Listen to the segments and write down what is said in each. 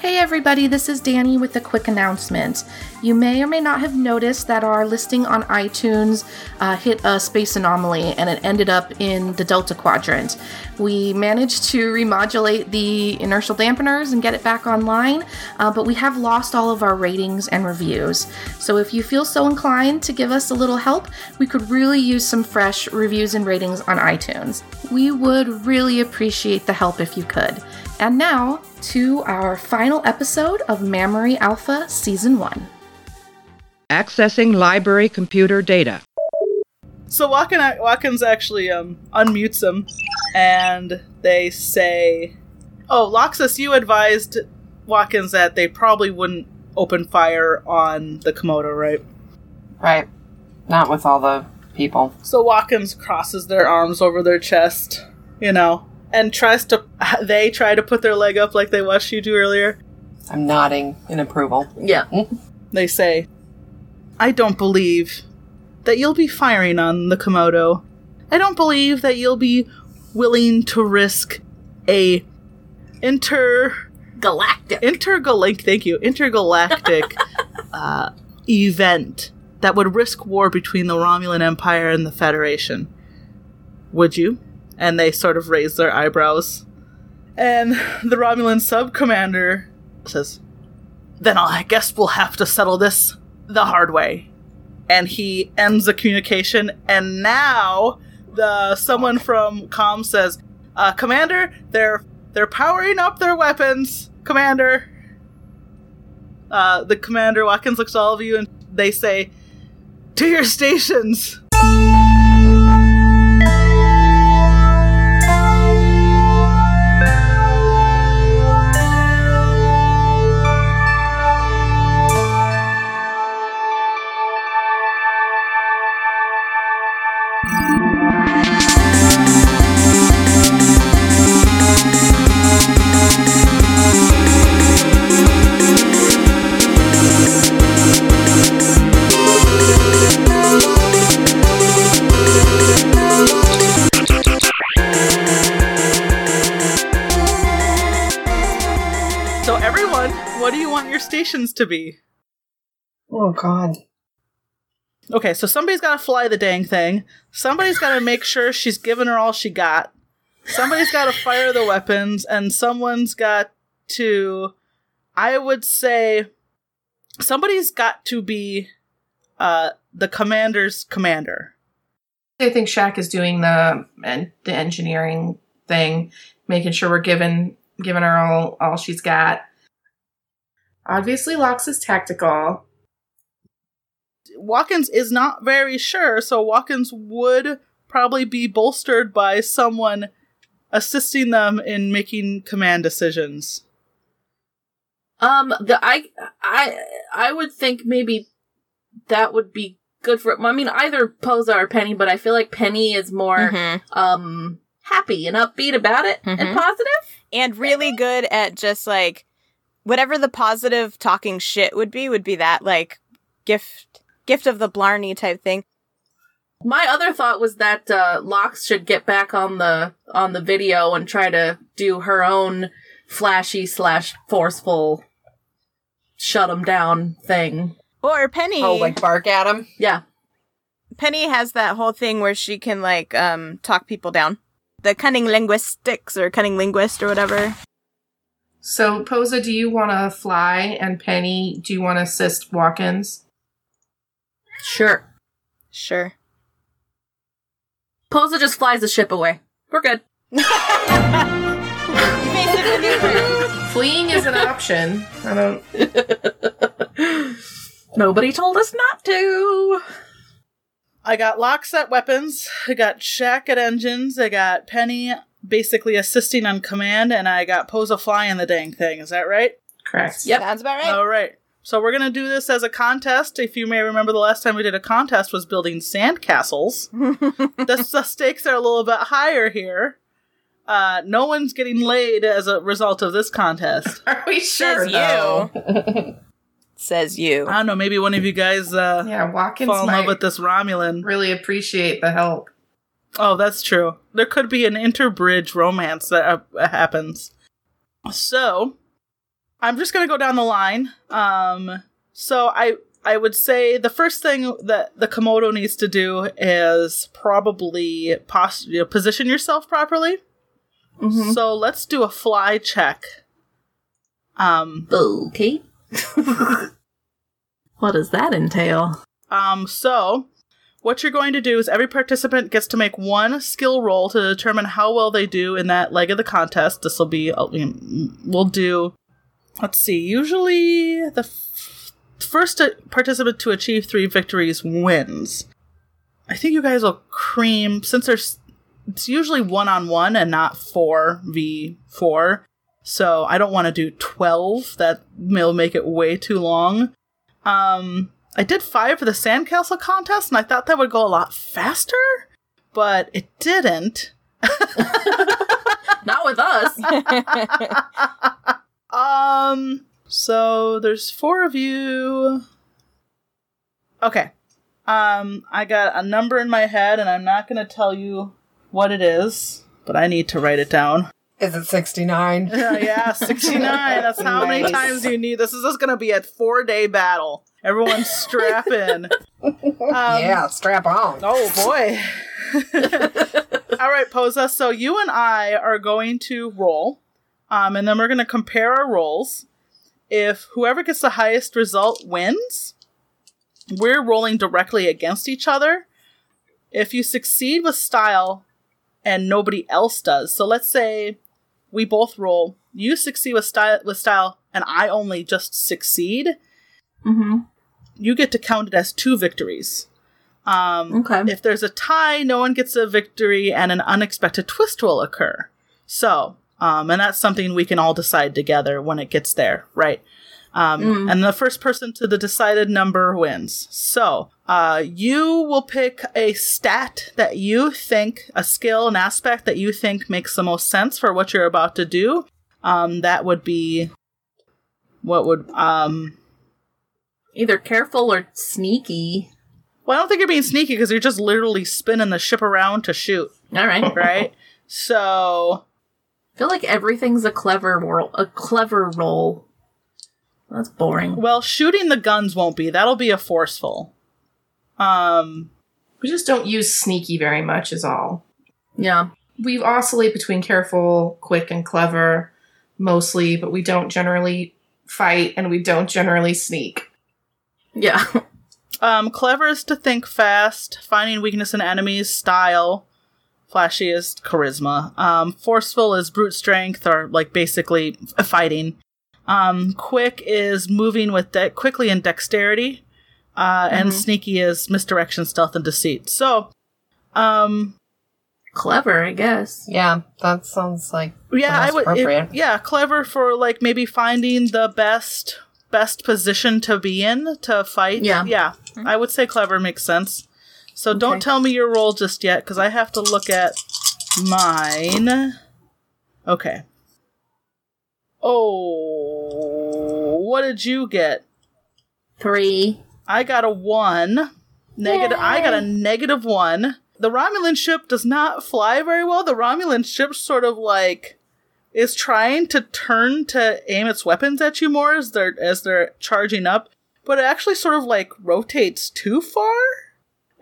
Hey everybody, this is Danny with a quick announcement. You may or may not have noticed that our listing on iTunes uh, hit a space anomaly and it ended up in the Delta Quadrant. We managed to remodulate the inertial dampeners and get it back online, uh, but we have lost all of our ratings and reviews. So if you feel so inclined to give us a little help, we could really use some fresh reviews and ratings on iTunes. We would really appreciate the help if you could. And now to our final episode of Mammary Alpha Season 1. Accessing library computer data. So Watkins, Watkins actually um, unmutes him, and they say, "Oh, Loxus, you advised Watkins that they probably wouldn't open fire on the Komodo, right?" Right. Not with all the people. So Watkins crosses their arms over their chest, you know, and tries to. They try to put their leg up like they watched you do earlier. I'm nodding in approval. Yeah. They say, I don't believe that you'll be firing on the Komodo. I don't believe that you'll be willing to risk a inter Galactic. intergalactic thank you intergalactic uh, event that would risk war between the Romulan Empire and the Federation. Would you? And they sort of raise their eyebrows. And the Romulan sub commander says, Then I guess we'll have to settle this the hard way. And he ends the communication, and now the someone from Com says, uh, Commander, they're they're powering up their weapons, Commander. Uh, the commander Watkins looks all of you and they say, To your stations! Want to be? Oh, God. Okay, so somebody's got to fly the dang thing. Somebody's got to make sure she's given her all she got. Somebody's got to fire the weapons, and someone's got to. I would say. Somebody's got to be uh, the commander's commander. I think Shaq is doing the and the engineering thing, making sure we're giving giving her all all she's got. Obviously, Lox is tactical. Watkins is not very sure, so Watkins would probably be bolstered by someone assisting them in making command decisions. Um, the I I I would think maybe that would be good for. I mean, either Posa or Penny, but I feel like Penny is more Mhm. um happy and upbeat about it and Mhm. positive. and really good at just like whatever the positive talking shit would be would be that like gift gift of the blarney type thing. My other thought was that uh, Lox should get back on the on the video and try to do her own flashy slash forceful shut him down thing. or penny. Oh, like bark at him? Yeah, penny has that whole thing where she can like um talk people down. The cunning linguistics or cunning linguist or whatever So, Posa, do you want to fly? And Penny, do you want to assist Watkins? sure. sure Posa just flies the ship away. We're good. Fleeing is an option. I don't. Nobody told us not to. I got Lox at weapons, I got Shaq at engines, I got Penny basically assisting on command, and I got Posa fly in the dang thing. Is that right? Correct. Yep. sounds about right All right. So we're gonna do this as a contest. If you may remember, the last time we did a contest was building sandcastles. the, the stakes are a little bit higher here. Uh, no one's getting laid as a result of this contest. Are we sure? says though? you says you I don't know. Maybe one of you guys uh, Yeah, Watkins fall in love with this Romulan. really appreciate the help. Oh, that's true. There could be an interbridge romance that uh, happens. So, I'm just gonna go down the line. Um, so I I would say the first thing that the Komodo needs to do is probably pos- you know, position yourself properly. Mm-hmm. So let's do a fly check. Um, Okay. what does that entail? um, so what you're going to do is every participant gets to make one skill roll to determine how well they do in that leg of the contest. This will be, uh, we'll do, let's see, usually the f- first participant to achieve three victories wins. I think you guys will cream, since there's, it's usually one on one and not four v four. So I don't want to do 12. That will make it way too long. Um, I did five for the sandcastle contest, and I thought that would go a lot faster, but it didn't. Not with us. Um, so there's four of you. Okay. Um, I got a number in my head, and I'm not going to tell you what it is, but I need to write it down. Is it 69? Yeah, yeah, 69. That's how many Nice. times you need. This is just going to be a four day battle. Everyone strap in. Um, yeah, strap on. Oh boy. All right, Posa. So you and I are going to roll, um, and then we're going to compare our rolls. If whoever gets the highest result wins, we're rolling directly against each other. If you succeed with style and nobody else does, so let's say we both roll, you succeed with style, with style, and I only just succeed. mm-hmm. You get to count it as two victories. Um, Okay. if there's a tie, no one gets a victory, and an unexpected twist will occur. So, um, and that's something we can all decide together when it gets there, right? Um, Mm. And the first person to the decided number wins. So, uh, you will pick a stat that you think, a skill, an aspect that you think makes the most sense for what you're about to do. Um, that would be what would um Either careful or sneaky. well i don't think you're being sneaky because you're just literally spinning the ship around to shoot All right. right so I feel like everything's a clever roll. A clever roll. That's boring. well shooting the guns won't be that'll be a forceful um We just don't use sneaky very much, is all. Yeah. We oscillate between careful, quick, and clever mostly, but we don't generally fight and we don't generally sneak. Yeah. um clever is to think fast finding weakness in enemies style flashy is charisma um forceful is brute strength or like basically fighting um quick is moving with de- quickly and dexterity uh and Mhm. sneaky is misdirection stealth and deceit. So um Clever, I guess. Yeah, that sounds like yeah i would it- yeah clever for like maybe finding the best best position to be in to fight. Yeah. yeah i would say clever makes sense. So don't tell me your role just yet because i have to look at mine. Okay oh what did you get Three. I got a one. Negative. I got a negative one. The Romulan ship does not fly very well. The Romulan ship sort of like is trying to turn to aim its weapons at you more as they're as they're charging up, but it actually sort of like rotates too far.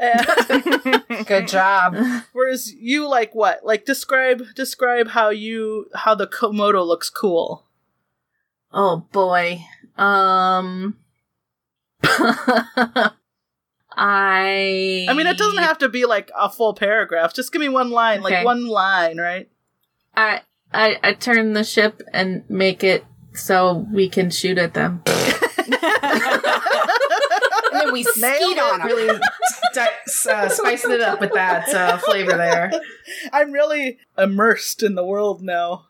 Good job. whereas you like what? Like describe describe how you how the Komodo looks cool. Oh boy. Um. I. I mean, it doesn't have to be like a full paragraph. Just give me one line, like one line, right? I, I I turn the ship and make it so we can shoot at them. And then we skeet on 'em. Really di- uh, spicing it up with that uh, flavor there. I'm really immersed in the world now.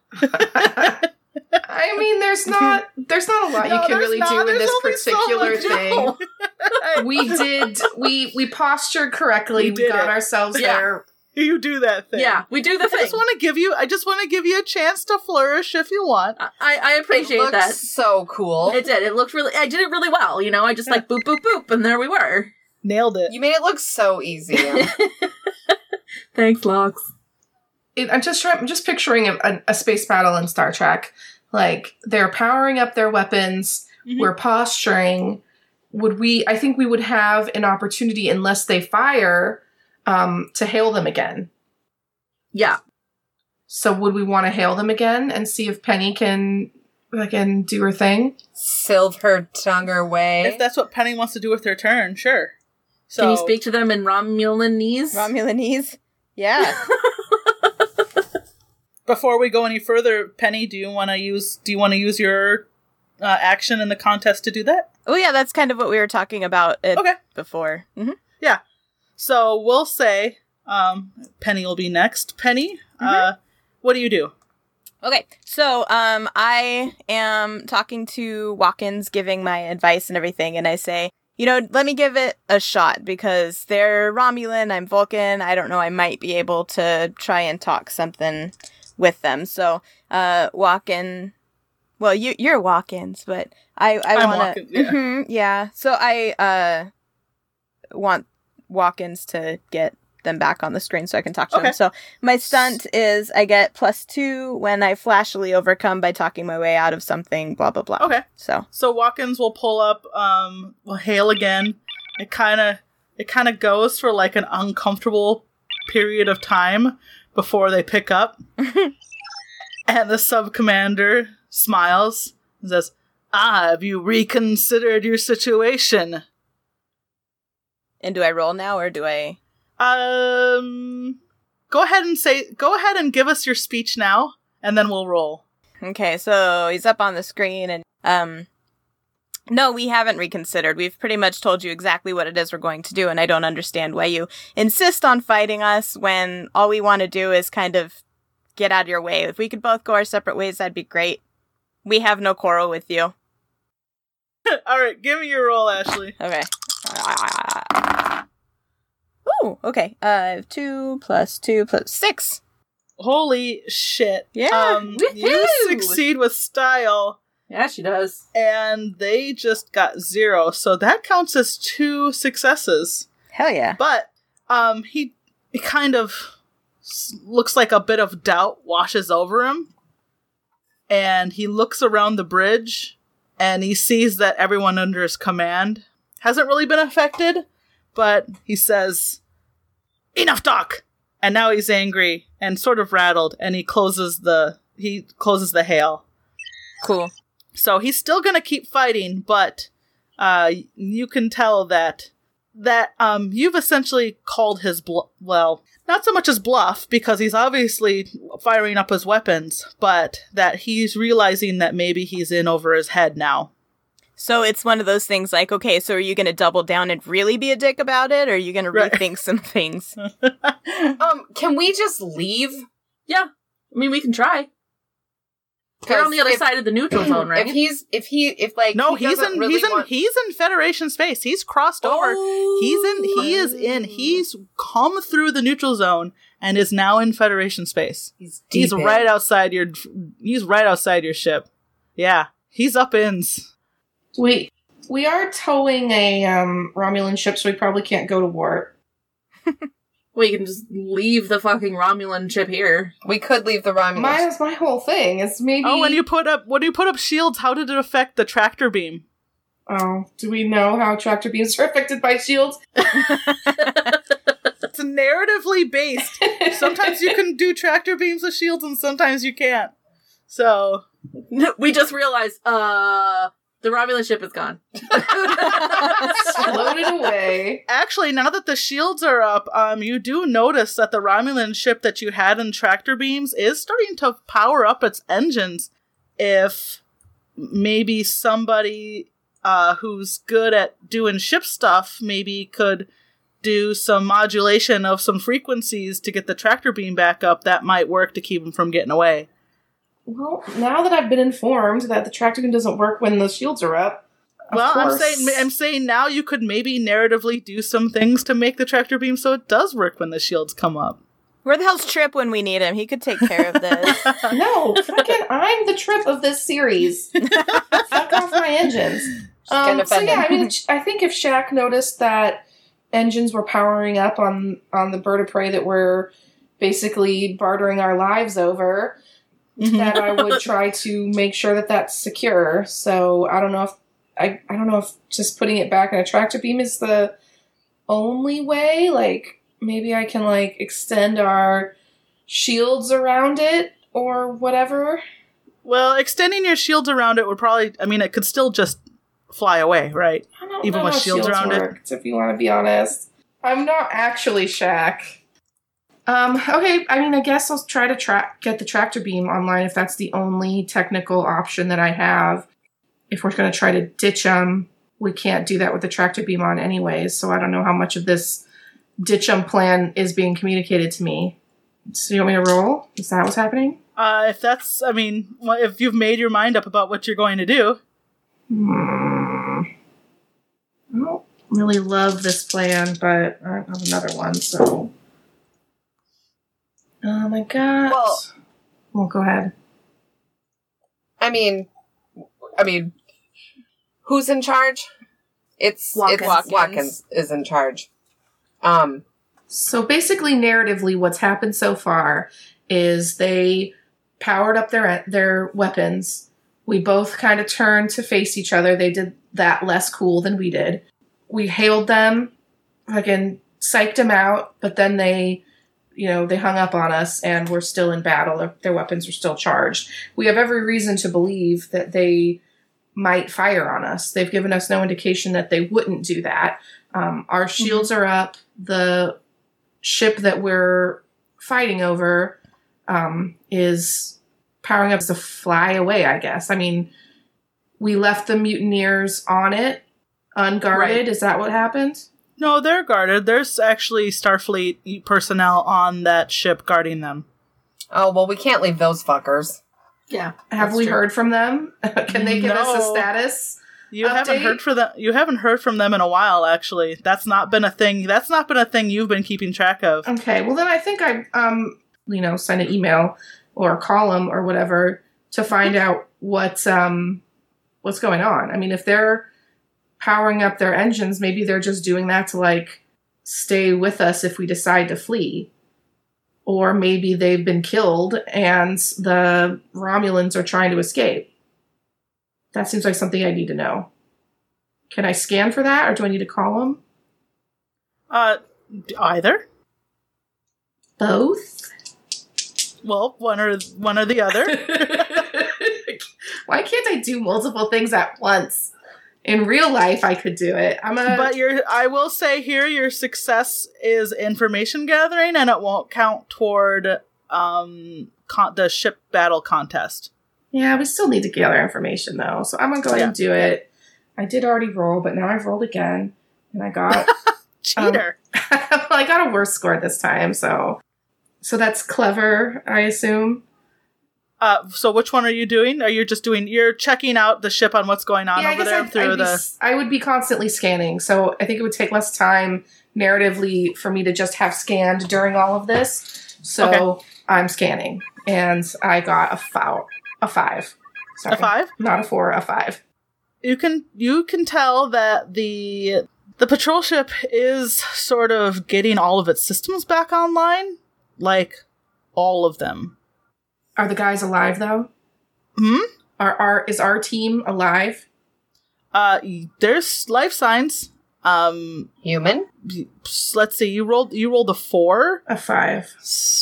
I mean, there's not there's not a lot No, you can really not. do in There's this only so particular thing. We did we we postured correctly. We We, got it. ourselves Yeah. there. you do that thing. Yeah, we do the I thing. I just want to give you. I just want to give you a chance to flourish if you want. I I appreciate it that. so cool. It did. It looked really. I did it really well. You know, I just like boop boop boop, and there we were. Nailed it. you made it look so easy. Thanks, Lox. It, I'm just trying, I'm just picturing a, a, a space battle in Star Trek. Like they're powering up their weapons, Mhm. we're posturing. Would we? I think we would have an opportunity, unless they fire, um, to hail them again. Yeah. So would we want to hail them again and see if Penny can again do her thing? Silve her tongue her way. If that's what Penny wants to do with her turn, sure. So Can you speak to them in Romulanese? Romulanese. Yeah. before we go any further, Penny, do you want to use do you want to use your uh, action in the contest to do that? oh yeah, that's kind of what we were talking about it Okay. before. hmm Yeah. So we'll say um, Penny will be next. Penny, uh, what do you do? Okay, so um, I am talking to Watkins, giving my advice and everything, and I say, you know, let me give it a shot because they're Romulan, I'm Vulcan. I don't know, I might be able to try and talk something with them. So, uh, walk in. well, you you're walk-ins, but I I I'm want to, yeah. yeah. So I uh want walk-ins to get them back on the screen so I can talk to Okay. them. So my stunt is I get plus two when I flashily overcome by talking my way out of something, blah blah blah. Okay. So So Watkins will pull up, um, will hail again. It kind of, it kind of goes for like an uncomfortable period of time before they pick up. and the sub commander smiles and says, "Ah, have you reconsidered your situation?" and do I roll now or do I Um, go ahead and say, go ahead and give us your speech now, and then we'll roll. Okay, so he's up on the screen and um no, we haven't reconsidered. We've pretty much told you exactly what it is we're going to do, and I don't understand why you insist on fighting us when all we want to do is kind of get out of your way. If we could both go our separate ways, that'd be great. We have no quarrel with you. All right, give me your roll, Ashley. Okay. Ooh, okay. Uh, two plus two plus six. Holy shit! Yeah. um, you succeed with style. Yeah, she does. and they just got zero. So that counts as two successes. Hell yeah. But um, he, he kind of looks like a bit of doubt washes over him, and he looks around the bridge, and he sees that everyone under his command hasn't really been affected. But he says, "Enough talk!" And now he's angry and sort of rattled, and he closes the he closes the hail. Cool. So he's still gonna keep fighting, but uh, you can tell that that um, you've essentially called his bl- well, not so much as bluff because he's obviously firing up his weapons, but that he's realizing that maybe he's in over his head now. So it's one of those things like, okay, so are you going to double down and really be a dick about it, or are you going to rethink some things? Um, can we just leave? Yeah. I mean, we can try. They're on the other if- side of the neutral zone, right? If he's, if he, if like, no, he he's in really he's in want- he's in Federation space. He's crossed over. He's in he is in he's come through the neutral zone and is now in Federation space. he's, He's deep in. right outside your. He's right outside your ship. Yeah, he's up ins. We we are towing a um, Romulan ship, so we probably can't go to war. we can just leave the fucking Romulan ship here. We could leave the Romulans. My that's my whole thing. Is maybe. Oh, when you put up when you put up shields, how did it affect the tractor beam? Oh, do we know how tractor beams are affected by shields? It's narratively based. Sometimes you can do tractor beams with shields, and sometimes you can't. So we just realized, uh, the Romulan ship is gone. Floated away. actually, now that the shields are up, um, you do notice that the Romulan ship that you had in tractor beams is starting to power up its engines. If maybe somebody uh, who's good at doing ship stuff maybe could do some modulation of some frequencies to get the tractor beam back up, that might work to keep them from getting away. Well, now that I've been informed that the tractor beam doesn't work when the shields are up. of well, I'm saying I'm saying now you could maybe narratively do some things to make the tractor beam so it does work when the shields come up. Where the hell's Trip when we need him? He could take care of this. No, fucking, I'm the trip of this series. Fuck off my engines. Um, so yeah, I mean, I think if Shaq noticed that engines were powering up on on the bird of prey that we're basically bartering our lives over, Mm-hmm. that I would try to make sure that that's secure. So I don't know if I I don't know if just putting it back in a tractor beam is the only way. Like maybe I can like extend our shields around it or whatever. Well, extending your shields around it would probably. I mean, it could still just fly away, right? I don't Even know with how shields around it? If you want to be honest, I'm not actually Shaq. Um. Okay. I mean, I guess I'll try to track get the tractor beam online if that's the only technical option that I have. If we're going to try to ditch them, we can't do that with the tractor beam on anyways. So I don't know how much of this ditch them plan is being communicated to me. So you want me to roll? Is that what's happening? Uh, if that's, I mean, if you've made your mind up about what you're going to do, Hmm. I don't really love this plan, but I have another one, so. Oh my god. Well- well, go ahead. I mean, I mean, who's in charge? It's Watkins. it's Watkins is in charge. Um, So basically, narratively, what's happened so far is they powered up their their weapons. We both kind of turned to face each other. They did that less cool than we did. We hailed them, fucking psyched them out, but then they, you know, they hung up on us and we're still in battle. Their, their weapons are still charged. We have every reason to believe that they might fire on us. They've given us no indication that they wouldn't do that. Um, our shields are up. The ship that we're fighting over um, is powering up to fly away, I guess. I mean, we left the mutineers on it unguarded. Right. Is that what happened? No, they're guarded. There's actually Starfleet personnel on that ship guarding them. oh well, we can't leave those fuckers. Yeah. Have that's we true. heard from them? Can they give us a status? You haven't heard for them. You haven't heard from them in a while. Actually, that's not been a thing. That's not been a thing you've been keeping track of. Okay, well then I think I um you know send an email or call them or whatever to find out what's um what's going on. I mean, if they're powering up their engines, maybe they're just doing that to like stay with us if we decide to flee. Or maybe they've been killed and the Romulans are trying to escape. That seems like something I need to know. Can I scan for that or do I need to call them? Uh, either. Both? Well, one or one or the other. Why can't I do multiple things at once? In real life, I could do it. I'm a. but your, I will say here, your success is information gathering, and it won't count toward um con- the ship battle contest. yeah, we still need to gather information though, so I'm gonna go ahead and do it. I did already roll, but now I've rolled again, and I got. Cheater. well, I got a worse score this time, so. So that's clever, I assume. Uh, so which one are you doing? Are you just doing? You're checking out the ship on what's going on yeah, I over guess there I'd, through I'd be, the. s- I would be constantly scanning, so I think it would take less time narratively for me to just have scanned during all of this. So Okay. I'm scanning, and I got a five. A five. Sorry. A five. Not a four. A five. you can you can tell that the the patrol ship is sort of getting all of its systems back online like all of them Are the guys alive though? hmm Are our is our team alive? uh there's life signs um Human? let's see you rolled you rolled a four A five.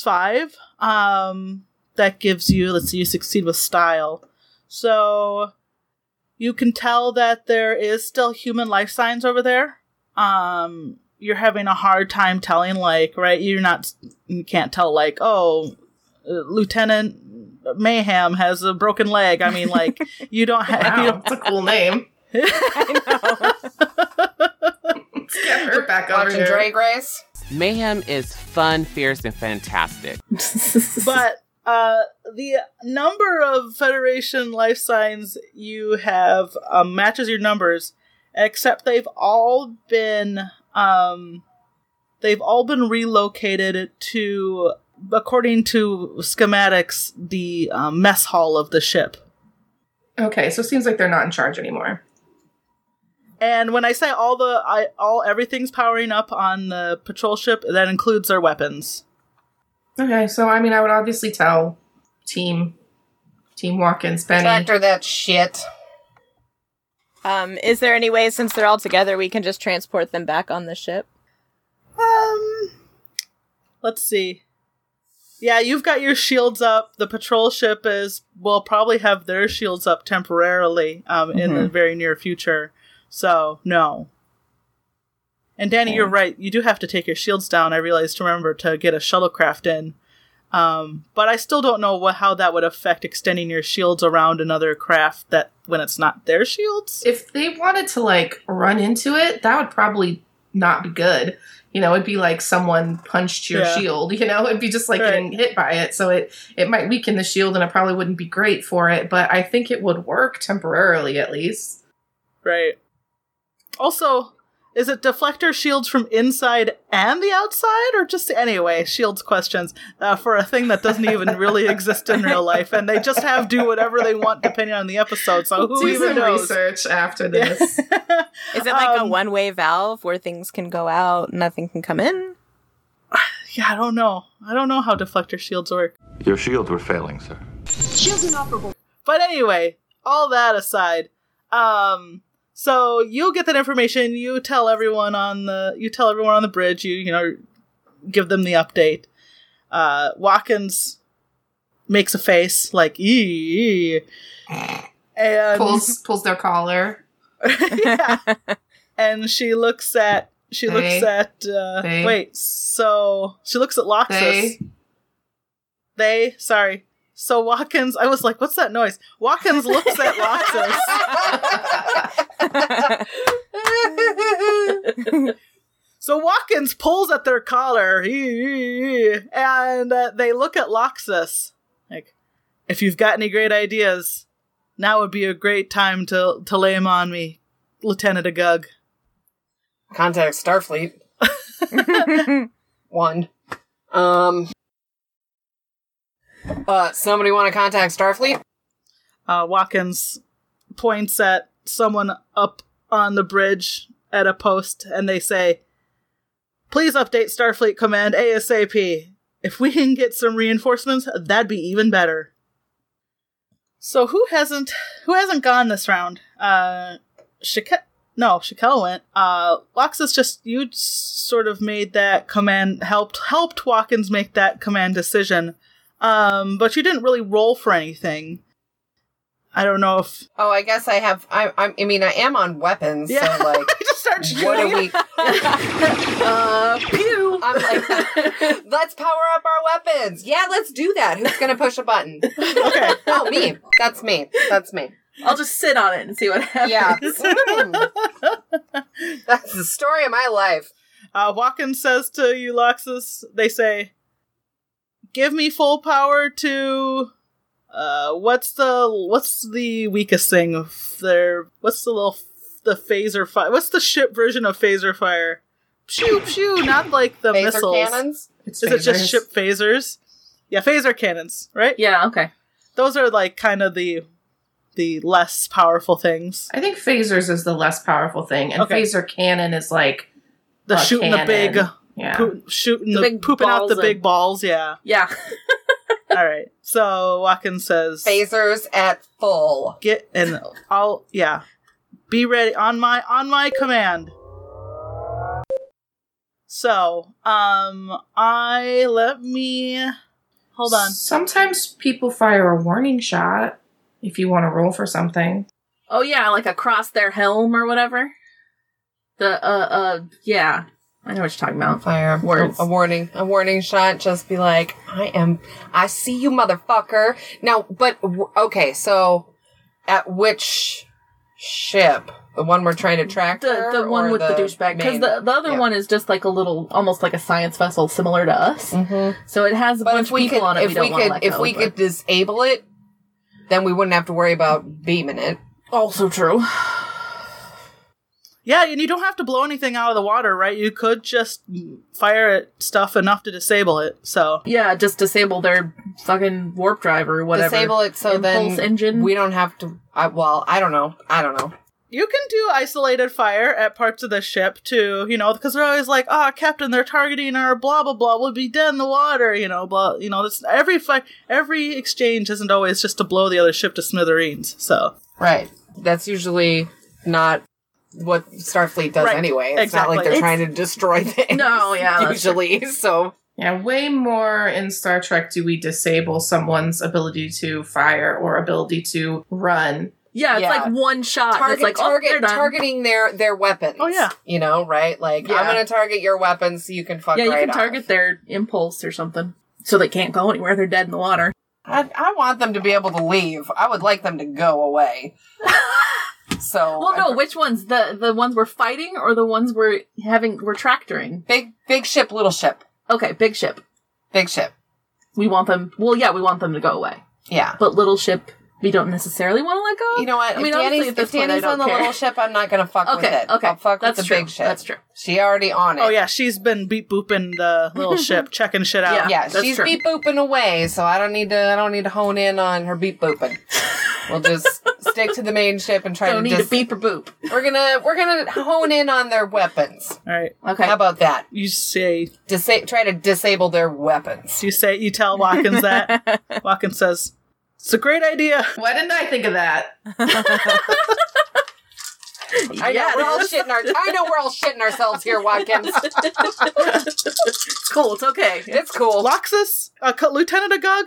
five um that gives you let's see you succeed with style so you can tell that there is still human life signs over there um you're having a hard time telling like right you're not you can't tell like oh uh, lieutenant mayhem has a broken leg i mean like you don't have you Wow, don't- that's a cool name. Let's get her back over Watching here. Drag Race? Mayhem is fun, fierce, and fantastic. but uh, the number of Federation life signs you have um, matches your numbers, except they've all been um, they've all been relocated to, according to schematics, the um, mess hall of the ship. Okay, so it seems like they're not in charge anymore. And when I say all the I, all everything's powering up on the patrol ship, that includes their weapons. Okay, so I mean, I would obviously tell team Team Watkins, Benny. Tractor that shit. Um, is there any way, since they're all together, we can just transport them back on the ship? Um, let's see. Yeah, you've got your shields up. The patrol ship is will probably have their shields up temporarily um, in the very near future. So no. And Danny, you're right. You do have to take your shields down. I realized to remember to get a shuttlecraft in. Um, but I still don't know what, how that would affect extending your shields around another craft that when it's not their shields. if they wanted to like run into it, that would probably not be good. You know, it'd be like someone punched your Yeah. shield. You know, it'd be just like Right. getting hit by it. So it it might weaken the shield, and it probably wouldn't be great for it. But I think it would work temporarily, at least. Right. Also, is it deflector shields from inside and the outside, or just anyway? Shields questions uh, for a thing that doesn't even really exist in real life, and they just have do whatever they want depending on the episode. So who Do even some knows? research after this. Is it like a Um, one-way valve where things can go out, nothing can come in? Yeah, I don't know. I don't know how deflector shields work. Your shields were failing, sir. Shields inoperable. But anyway, all that aside, um, so you get that information. You tell everyone on the you tell everyone on the bridge. You you know give them the update. Uh, Watkins makes a face like ee, and pulls pulls their collar. yeah, and she looks at she looks at uh, they- wait. So she looks at Loxus. They They, sorry. So Watkins, I was like, what's that noise? Watkins looks at Loxus. so Watkins pulls at their collar, and uh, they look at Loxus. Like, if you've got any great ideas, now would be a great time to, to lay them on me, Lieutenant Agug. Contact Starfleet. One. Um. Uh, somebody want to contact Starfleet? uh, Watkins points at someone up on the bridge at a post and they say, Please update Starfleet Command ASAP. If we can get some reinforcements, that'd be even better. So who hasn't who hasn't gone this round? Uh no, Shakel went. Uh Loxus just you sort of made that command helped helped Watkins make that command decision. Um, but you didn't really roll for anything. I don't know if Oh, I guess I have. I, I, I mean, I am on weapons, Yeah. so like, I just start shooting. what are we? Uh, pew. I'm like, let's power up our weapons. Yeah, let's do that. Who's gonna push a button? Okay. Oh, me. That's me. That's me. I'll just sit on it and see what happens. Yeah. Mm. That's the story of my life. Uh, Watkins says to Euloxus, they say, "Give me full power to." Uh, what's the what's the weakest thing of their? What's the little the phaser fire? What's the ship version of phaser fire? Pew pew, not like the Phaser missiles. cannons. It's Is it just ship phasers? Yeah, phaser cannons, right? Yeah, okay. Those are like kind of the the less powerful things. I think phasers is the less powerful thing, and Okay. phaser cannon is like The a shooting the big, Yeah. poo- shooting The the, big pooping out the balls big balls. Yeah. Yeah. All right. So Watkins says, Phasers at full. "Get and I'll yeah, be ready on my on my command." So, um, I let me hold on. Sometimes people fire a warning shot if you want to roll for something. Oh yeah, like across their helm or whatever. The uh uh yeah. I know what you're talking about. Fire Words. A, a warning. A warning shot. Just be like, I am. I see you, motherfucker. Now, but okay. So, at which ship? The one we're trying to track. The the one with the, douchebag. Because the, the other Yeah. one is just like a little almost like a science vessel similar to us. Mhm. So it has a But bunch of people could, on it if we we could, if we could disable it, then we wouldn't have to worry about beaming it. Also true. Yeah, and you don't have to blow anything out of the water, right? You could just fire at stuff enough to disable it. So, Yeah, just disable their fucking warp drive or whatever. Disable it so Impulse then engine. we don't have to. I, well, I don't know. I don't know. you can do isolated fire at parts of the ship too, you know, because they're always like, "Ah, Captain, they're targeting our blah blah blah. We'll be dead in the water," you know, blah. You know, this every fi- every exchange isn't always just to blow the other ship to smithereens. So Right. That's usually not what Starfleet does Right, anyway. It's not like they're It's- trying to destroy things. No, yeah, usually. So Yeah, way more in Star Trek do we disable someone's ability to fire or ability to run. Yeah, it's Yeah. like one shot. target, it's like, oh, target, oh, targeting their their weapons. Oh, yeah. you know, right? Like Yeah. I'm gonna target your weapons so you can fuck. Yeah, you right can off. target their impulse or something. So they can't go anywhere. They're dead in the water. I, I want them to be able to leave. I would like them to go away. so Well, no, which ones? The the ones we're fighting or the ones we're having we're tractoring? big big ship, little ship, Okay, big ship. big ship. We want them. Well, yeah, we want them to go away. Yeah. But little ship, we don't necessarily want to let go. You know what? I mean, if honestly, Danny's, at this if point, I Danny's don't on the care. little ship, I'm not gonna fuck with it. okay, I'll fuck that's with the true. big ship. That's true. She already on it. oh yeah, she's been beep booping the little ship, checking shit out. Yeah. Yeah, she's true. beep booping away, so I don't need to. I don't need to hone in on her beep booping. we'll just stick to the main ship and try Don't to need dis- to beep or boop. We're gonna we're gonna hone in on their weapons. All right, Okay. How about that? you say Disa- try to disable their weapons. you say you tell Watkins that. Watkins says, "It's a great idea." Why didn't I think of that? I know we're all shitting our. I know we're all shitting ourselves here, Watkins. It's cool. It's okay. It's cool. Loxus, uh, Co- Lieutenant Agug,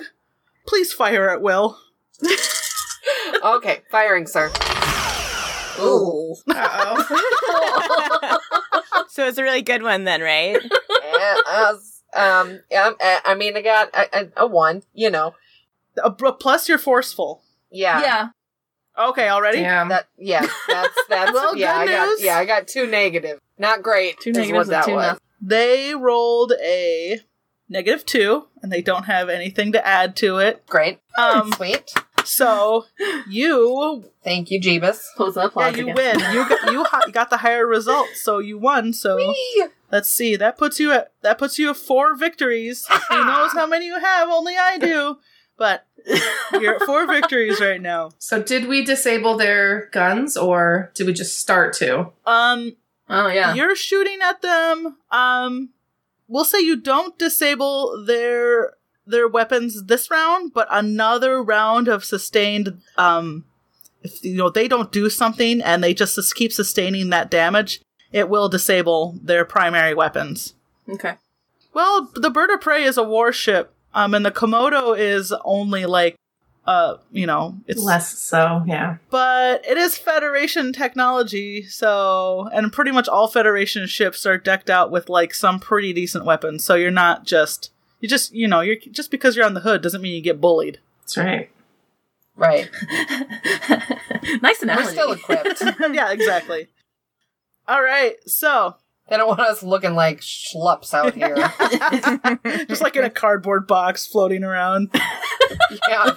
please fire at will. Okay, firing, sir. Ooh. Uh-oh. So it's a really good one then, right? Yeah, as- um. Yeah. I mean, I got a, a, a one. You know. Uh, br- plus, you're forceful. Yeah. Yeah. Okay, already. Damn. That. Yeah. That's. That's. Well, yeah. I good got. news. Yeah. I got two negative. Not great. Two is negatives what and that two was. nothing. They rolled a negative two, and they don't have anything to add to it. Great. Um, Sweet. so you, Thank you, Jeebus. Close the yeah, you again. win. You got you hi- got the higher result, so you won. So let's see. That puts you at that puts you at four victories. Who knows how many you have? Only I do. But you're at four victories right now. So did we disable their guns or did we just start to? Um, Oh yeah. you're shooting at them. Um, we'll say you don't disable their their weapons this round, but another round of sustained. Um, if you know they don't do something and they just keep sustaining that damage, it will disable their primary weapons. Okay. Well, the bird of prey is a warship, um, and the Komodo is only like, uh, you know, it's Less so, yeah. but it is Federation technology, so and pretty much all Federation ships are decked out with like some pretty decent weapons. So you're not just you just you know you're just because you're on the hood doesn't mean you get bullied. That's right. Right. nice analogy. We're still equipped. yeah, exactly. All right, so they don't want us looking like schlups out here. just like in a cardboard box floating around. yeah.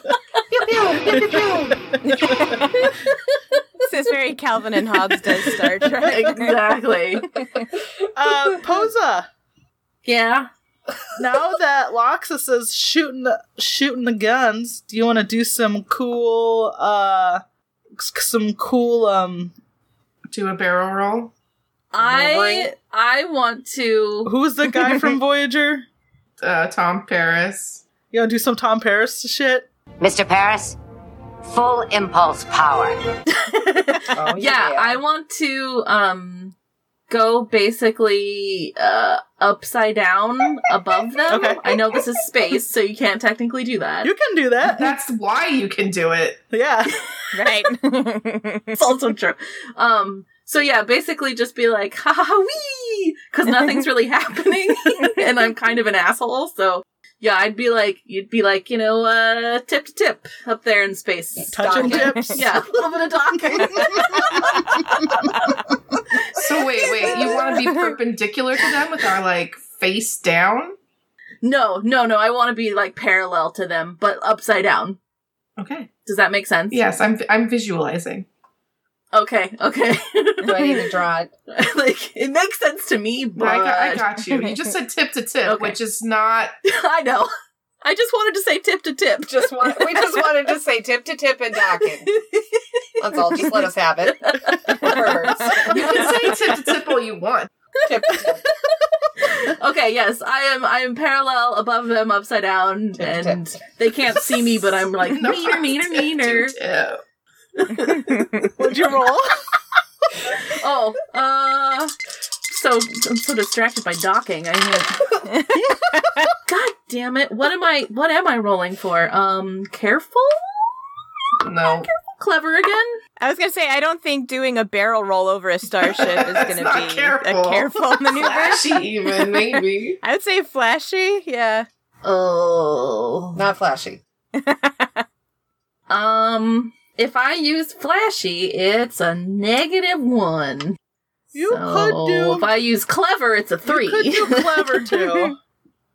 This is very Calvin and Hobbes does Star Trek. exactly. Uh, Posa. Yeah. Now that Loxus is shooting the shooting the guns, do you want to do some cool uh some cool um Do a barrel roll. I I want to. who's the guy from Voyager? Uh, Tom Paris. You want to do some Tom Paris shit? Mr. Paris, full impulse power. Oh, Yeah, I want to um go basically uh upside down above them. Okay. I know this is space, so you can't technically do that. You can do that. That's why you can do it. yeah. right. It's also true. Um so yeah, basically just be like, ha ha ha wee because nothing's really happening and I'm kind of an asshole, so yeah, I'd be like, you'd be like, you know, uh, tip to tip up there in space. Touching tips. Yeah, a little bit of docking. So wait, wait. You want to be perpendicular to them with our like face down? No, no, no. I want to be like parallel to them, but upside down. Okay. Does that make sense? Yes, I'm I'm visualizing. Okay, okay. Do I need to draw it? like it makes sense to me, but I got, I got you. You just said tip to tip, Okay. which is not. I know. I just wanted to say tip to tip. Just want, we just wanted to say tip to tip and docking. That's all. Just let us have it. You can say tip to tip all you want. Tip to tip. okay, yes, I am. I am parallel above them, upside down, Tip, and tip. they can't see me, but I'm like No, meaner, meaner, meaner. Tip. What'd you roll? Oh, uh, so I'm so distracted by docking. I mean, God damn it! What am I? What am I rolling for? Um, careful, No. Careful? clever again. I was gonna say I don't think doing a barrel roll over a starship is gonna be careful. a careful maneuver. Flashy, even maybe. I would say flashy. Yeah. Oh, Not flashy. um, if I use flashy, it's a negative one. You So could do. If I use clever, it's a three. You could do clever too.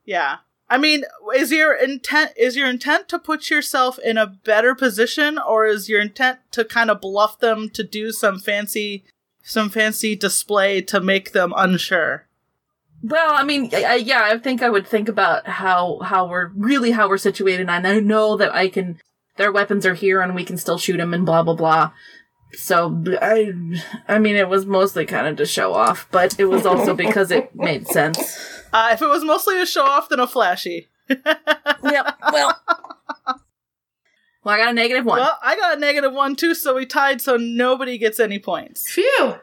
yeah. I mean, is your intent is your intent to put yourself in a better position, or is your intent to kind of bluff them to do some fancy, some fancy display to make them unsure? Well, I mean, I, I- yeah, I think I would think about how how we're really how we're situated, and I know that I can. Their weapons are here, and we can still shoot them, and blah blah blah. So I, I mean, it was mostly kind of to show off, but it was also because it made sense. Uh, if it was mostly a show off, then a flashy. Yep. Well, well, I got a negative one, Well, I got a negative one too, so we tied, so nobody gets any points. Phew.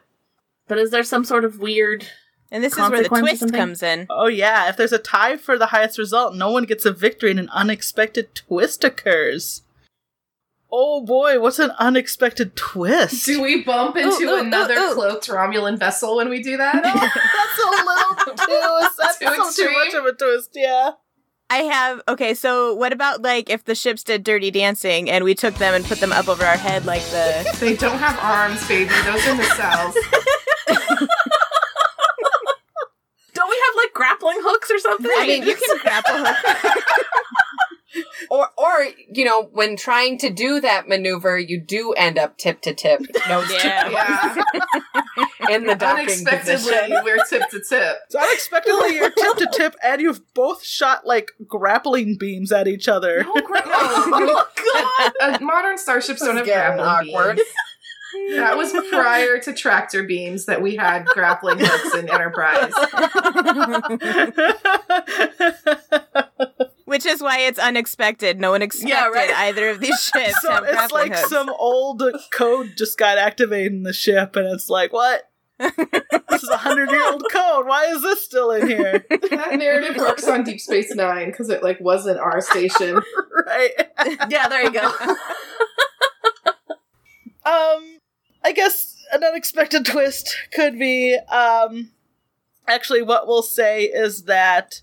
but is there some sort of weird? And this is where the twist comes in. Oh yeah, if there's a tie for the highest result, no one gets a victory and an unexpected twist occurs. Oh boy, what's an unexpected twist? Do we bump into Ooh, ooh, another ooh, ooh. cloaked Romulan vessel when we do that? That's a little too. That's Too so too much of a twist. Yeah. I have okay, so what about like if the ships did dirty dancing and we took them and put them up over our head like the They don't have arms, baby. Those are nacelles. Don't we have like grappling hooks or something? I mean you can grapple hook. Or, or you know, when trying to do that maneuver, you do end up tip to tip, nose to Yeah. Yeah. in the docking Unexpectedly, position. we're tip to tip. So unexpectedly, you're tip to tip, and you've both shot like grappling beams at each other. Oh, gra- no. Uh, modern starships don't have Getting grappling awkward. beams. That was prior to tractor beams that we had grappling hooks in Enterprise. Which is why it's unexpected. No one expected Yeah, right. either of these ships so have it's like hooks. some old code just got activated in the ship, and it's like, what? this is a hundred year old code. Why is this still in here? That narrative works on Deep Space Nine because it like wasn't our station. right. yeah, there you go. Um, I guess an unexpected twist could be um, actually what we'll say is that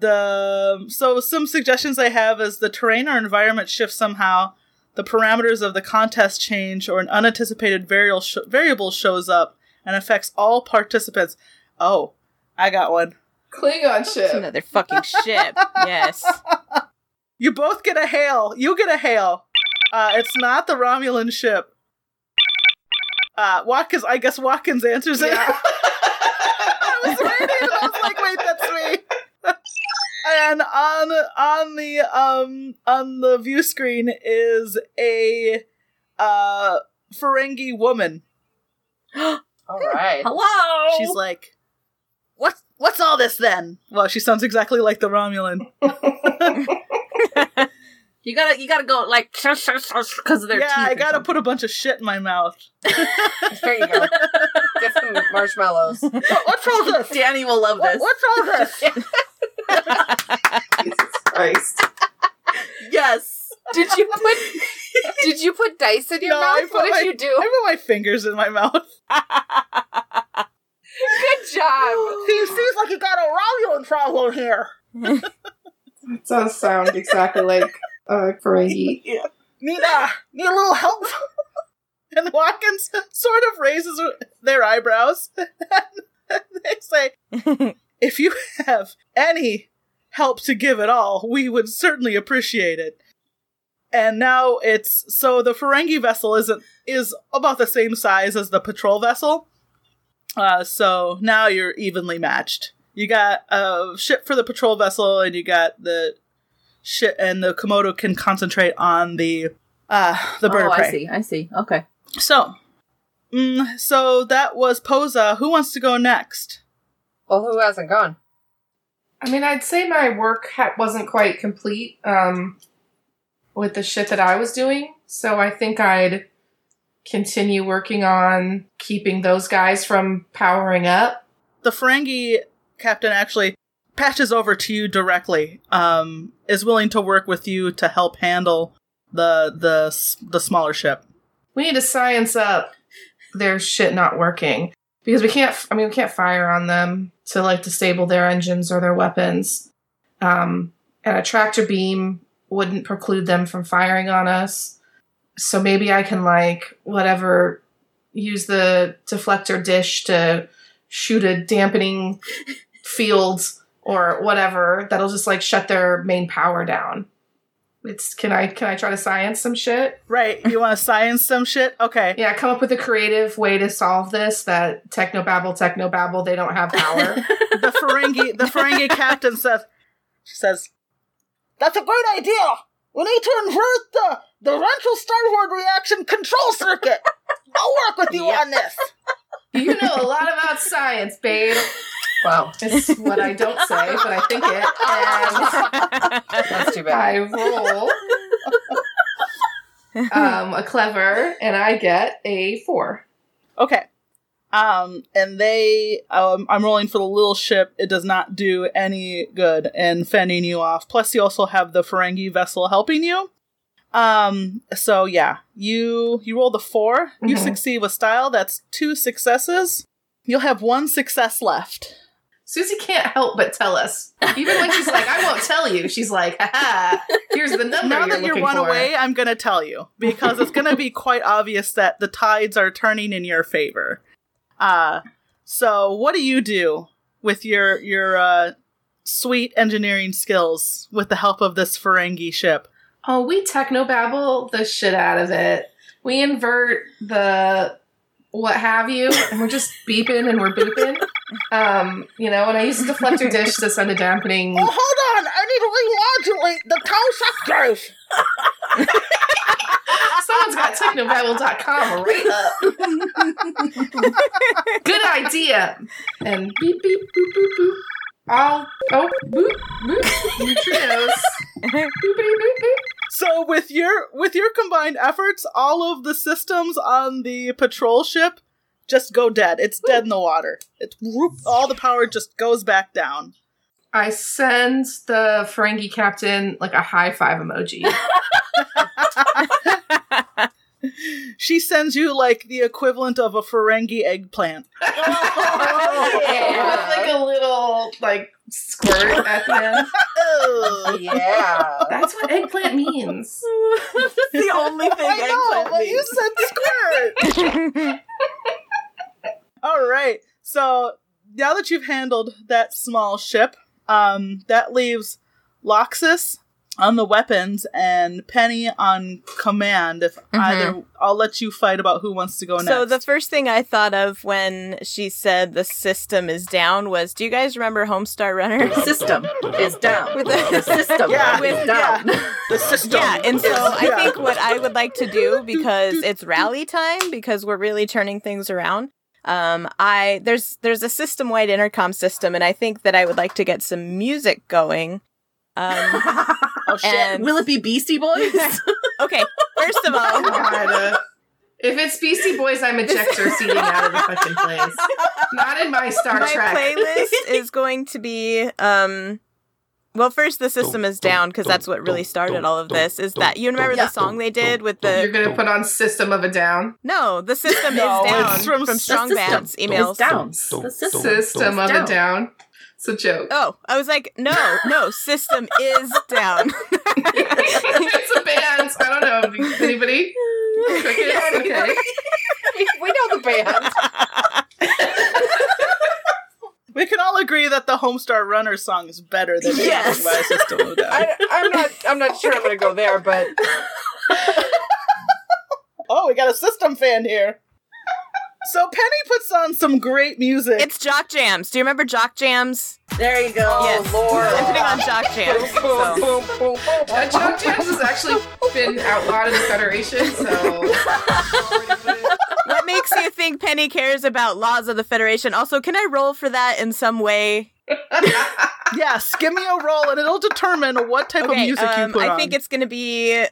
the so some suggestions I have is the terrain or environment shifts somehow, the parameters of the contest change, or an unanticipated variable sh- variable shows up and affects all participants. Oh, I got one. Klingon It's ship. another fucking ship. Yes. You both get a hail. You get a hail. Uh, it's not the Romulan ship. Uh, Watkins. I guess Watkins answers it. Yeah. I was waiting, and I was like, wait, that's me. And on on the um on the view screen is a uh Ferengi woman. All right. Hello. She's like, "What's what's all this then?" Well, she sounds exactly like the Romulan. you gotta you gotta go like because of their yeah, teeth. I gotta something. put a bunch of shit in my mouth. There you go. Get some marshmallows. What- what's all this? Danny will love What- this. what's all this? Jesus Christ. Yes. Did you put Did you put dice in your No, mouth? What did my- you do? I put my fingers in my mouth. Good job. He seems like he got a Romulan problem here. That does sound exactly like uh, Ferengi. Need uh, need a little help? and Watkins sort of raises their eyebrows. and they say, "If you have any help to give at all, we would certainly appreciate it." And now it's so the Ferengi vessel isn't is about the same size as the patrol vessel. Uh, so now you're evenly matched. You got a ship for the patrol vessel, and you got the ship, and the Komodo can concentrate on the uh the bird oh, of prey. I see. I see. Okay. So, mm, so that was Posa. Who wants to go next? Well, who hasn't gone? I mean, I'd say my work ha- wasn't quite complete um, with the shit that I was doing. So I think I'd continue working on keeping those guys from powering up. The Ferengi captain actually patches over to you directly. Um, is willing to work with you to help handle the the the smaller ship. We need to science up their shit not working because we can't. I mean, we can't fire on them to like disable their engines or their weapons. Um, and a tractor beam wouldn't preclude them from firing on us. So maybe I can like whatever use the deflector dish to shoot a dampening field or whatever that'll just like shut their main power down. It's can I can I try to science some shit? Right. You want to science some shit? Okay. Yeah, come up with a creative way to solve this that technobabble, technobabble, they don't have power. the Ferengi the Ferengi captain says she says That's a great idea. We need to invert the the ventral starboard reaction control circuit. I'll work with you on this. you know a lot about science, babe. Wow. It's what I don't say, but I think it. And That's too bad. I roll um, a clever, and I get a four. Okay. Um, and they, um, I'm rolling for the little ship. It does not do any good in fending you off. Plus, you also have the Ferengi vessel helping you. Um, so yeah, you you roll the 4 You Mhm. succeed with style. That's two successes. You'll have one success left. Susie can't help but tell us. Even when she's like, I won't tell you, she's like, haha, here's the number now you're that you're one for. away, I'm gonna tell you because it's gonna be quite obvious that the tides are turning in your favor. Uh so what do you do with your your uh, sweet engineering skills with the help of this Ferengi ship? Oh, we technobabble the shit out of it. We invert the what have you, and we're just beeping and we're booping. Um, you know, and I use a deflector dish to send a dampening. Oh, hold on, I need to remodulate the tow sectors. Someone's got technobabble.com right up. Good idea. And beep beep boop boop boop. All oh boop boop neutrinos. Boopity boop boop. So with your with your combined efforts, all of the systems on the patrol ship just go dead. It's dead in the water. It's whoop, all the power just goes back down. I send the Ferengi captain like a high five emoji. She sends you like the equivalent of a Ferengi eggplant. With like a little like squirt at the end. Ugh. Oh, yeah. That's what eggplant means. That's the only thing I know, eggplant but you said squirt. All right. So now that you've handled that small ship, um, that leaves Loxus on the weapons and Penny on command. If either, I'll let you fight about who wants to go next. So the first thing I thought of when she said the system is down was, do you guys remember Homestar Runner? System is down. With the- the system Yeah, is down. the system. Yeah, and so is- I think what I would like to do because it's rally time because we're really turning things around. Um, I there's there's a system wide intercom system, and I think that I would like to get some music going. Um, Oh shit! and Will it be Beastie Boys? okay, first of all, God, uh, if it's Beastie Boys, I'm ejector seating out of the fucking place. Not in my Star my Trek. playlist is going to be um well first the system is down because that's what really started all of this is that you remember the song they did with the? You're gonna put on System of a Down. no the system No, is down it's from from, strong bands is emails down. The system. System of down. a Down. It's a joke. oh i was like no no system is down it's a band. I don't know. Anybody? Crickets? Okay. we, we know the band. We can all agree that the Homestar Runner song is better than Yes. By System of Down. I, I'm not. I'm not sure I'm going to go there, but Oh, we got a system fan here. So Penny puts on some great music. It's Jock Jams. Do you remember Jock Jams? There you go. yes. Lord. I'm putting on Jock Jams. so. Uh, Jock Jams has actually been outlawed in the Federation, so What makes you think Penny cares about laws of the Federation? Also, can I roll for that in some way? yes, give me a roll and it'll determine what type of music um, you put I on. think it's going to be a.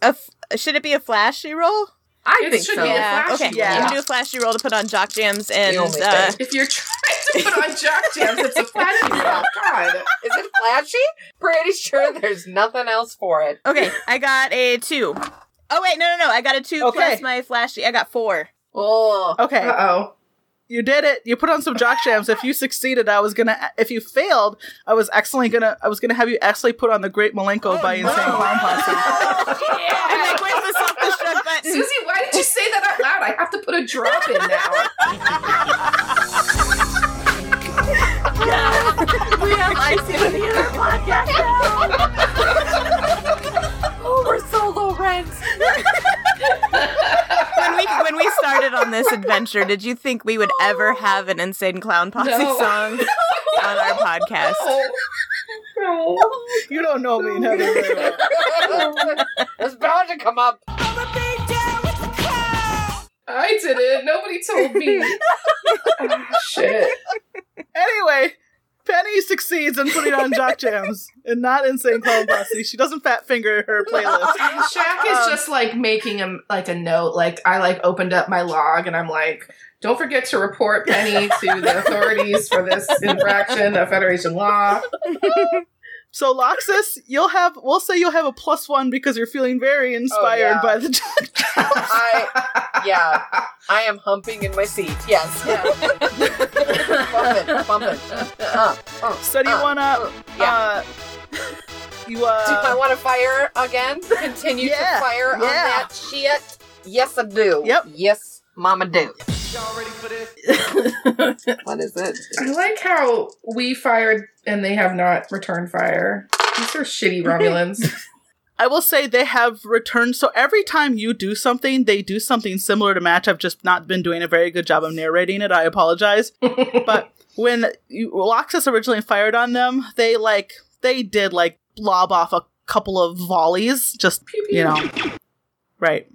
F- should it be a flashy roll? I It think should so. be a Yeah. flashy Okay. Yeah. You do a flashy roll to put on Jock Jams and The only uh, thing. if you're trying to put on Jock Jams, it's a flashy roll. God. Is it flashy? Pretty sure there's nothing else for it. Okay, I got a two. Oh wait, no, no, no! I got a two Okay. plus my flashy. I got four. Oh. okay. Uh oh. You did it. You put on some jock jams. If you succeeded, I was gonna. If you failed, I was excellently gonna. I was gonna have you actually put on the Great Milenko oh, by Insane Clown Posse. I'm like, where's the self-destruct button? Susie, why did you say that out loud? I have to put a drop in now. yeah. We have Icy on the other podcast now. oh, we're so low rent. when we when we started on this adventure, did you think we would ever have an insane clown posse No. song on our podcast? You don't know me, Heather. very well. it's bound to come up. I didn't. Nobody told me. Oh, shit. Anyway, Penny succeeds in putting on jock jams and not Insane Clown Posse. She doesn't fat finger her playlist. Shaq is um, just like making him like a note. Like I like opened up my log and I'm like, don't forget to report Penny to the authorities for this infraction of Federation law. So Loxus, you'll have. We'll say you'll have a plus one because you're feeling very inspired yeah. by the I yeah. I am humping in my seat. Yes. bump it, bump it. Uh, uh, Study uh, one up. uh, yeah. Uh, you uh. do I want to fire again? Continue Yeah, to fire on that shit? Yes, I do. Yep. Yes, Mama do. What is it? I like how we fired and they have not returned fire. These are shitty Romulans. I will say they have returned. So every time you do something, they do something similar to match. I've just not been doing a very good job of narrating it. I apologize. but when you, Loxus originally fired on them, they like they did like lob off a couple of volleys. Just Pew, pew. you know, right.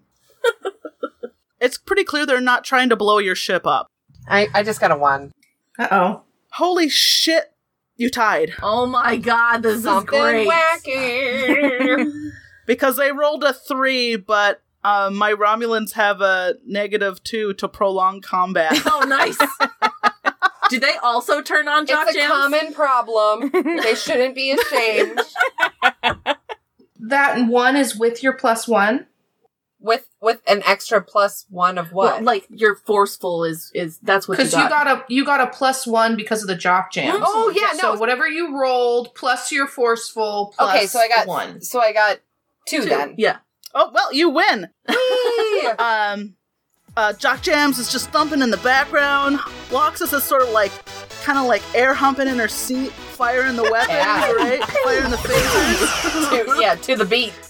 It's pretty clear they're not trying to blow your ship up. I, I just got a one. Uh oh. Holy shit! You tied Oh my god, this Something is great. wacky. because they rolled a three, but. Uh, my Romulans have a negative two to prolong combat. Oh, nice. Did they also turn on Jock it's a Jams? common problem. they shouldn't be ashamed. That one is with your plus one. With with an extra plus one of what? Well, like your forceful is is that's what you Because got. you got a you got a plus one because of the jock jams. Oh, yeah, So no. whatever you rolled plus your forceful plus okay, so I got one. So I got two, Two. then. Yeah. oh well, you win. Um uh Jock Jams is just thumping in the background. Loxus is sort of like kind of like air humping in her seat, firing the weapons, Yeah. right? Firing the phasers. to, yeah, to the beat.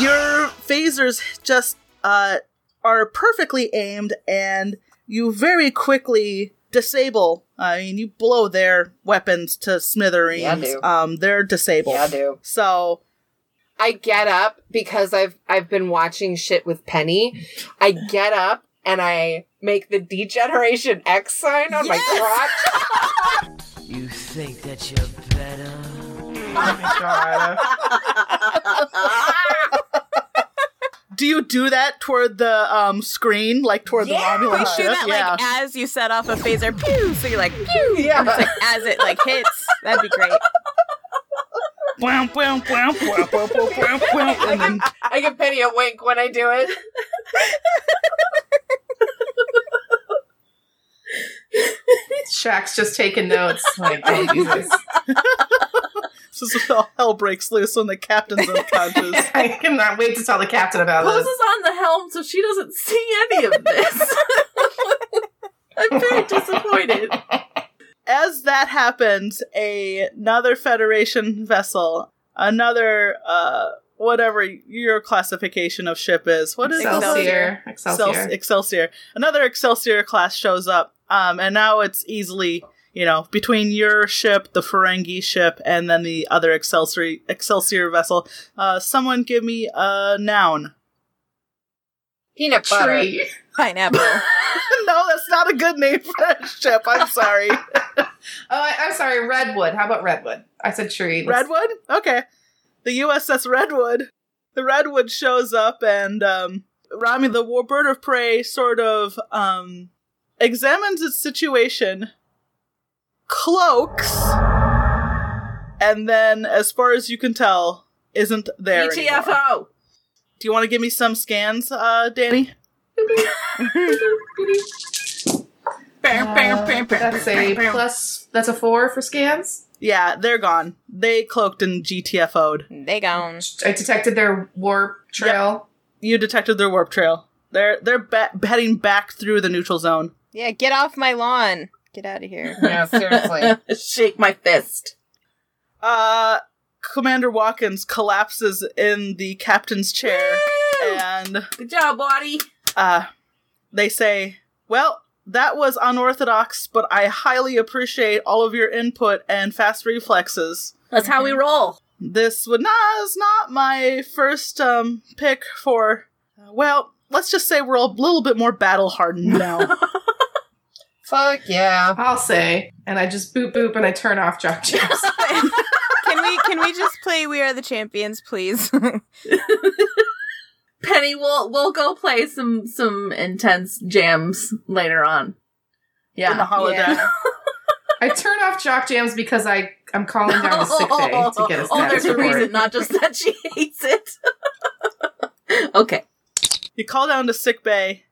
Your phasers just uh are perfectly aimed and you very quickly disable I mean you blow their weapons to smithereens. Yeah, I do. Um they're disabled. Yeah, I do. So I get up because I've I've been watching shit with Penny. I get up and I make the D-Generation X sign on my crotch. You think that you're better? do you do that toward the um screen, like toward Yeah, the Romulan We ship? do that yeah. like as you set off a phaser, pew. So you're like pew. Yeah. It's like as it like hits. That'd be great. I give Penny a wink when I do it. Shaq's just taking notes. Like, don't do this. this is how hell breaks loose when the captain's unconscious. I cannot wait to tell the captain about Pose this. is on the helm so she doesn't see any of this. I'm very disappointed. As that happens, a, another Federation vessel, another uh, whatever your classification of ship is. What is Excelsior. Excelsior. Excel- Excelsior. Another Excelsior class shows up, um, and now it's easily, you know, between your ship, the Ferengi ship, and then the other Excelsior Excelsior vessel. Uh, someone give me a noun. Peanut butter. Tree. Pineapple. no, that's not a good name for a ship. I'm sorry. Oh, I, I'm sorry. Redwood. How about Redwood? I said tree. Let's- Redwood? Okay. The USS Redwood. The Redwood shows up and um Rami the war bird of prey sort of um examines its situation, cloaks, and then as far as you can tell, isn't there. anymore. GTFO. Do you want to give me some scans, uh, Danny? Uh, that's a plus. That's a four for scans. Yeah, they're gone. They cloaked and GTFO'd. they gone. I detected their warp trail. You detected their warp trail. They're they're ba- heading back through the neutral zone. Yeah, get off my lawn. Get out of here. Yeah, seriously. Shake my fist. Uh, Commander Watkins collapses in the captain's chair, and Good job, Waddy. uh, they say, "Well, that was unorthodox, but I highly appreciate all of your input and fast reflexes. That's how we roll. This would not is not my first um pick for. uh, well, let's just say we're a little bit more battle hardened now." Fuck yeah. I'll say, and I just boop boop and I turn off Jock Jams. can we can we just play We Are the Champions, please? Penny, we'll we'll go play some some intense jams later on. Yeah. in the holodeck. Yeah. I turn off Jock Jams because I I'm calling down to sick bay to get a status Oh, there's a report. reason, not just that she hates it. okay. You call down to sick bay,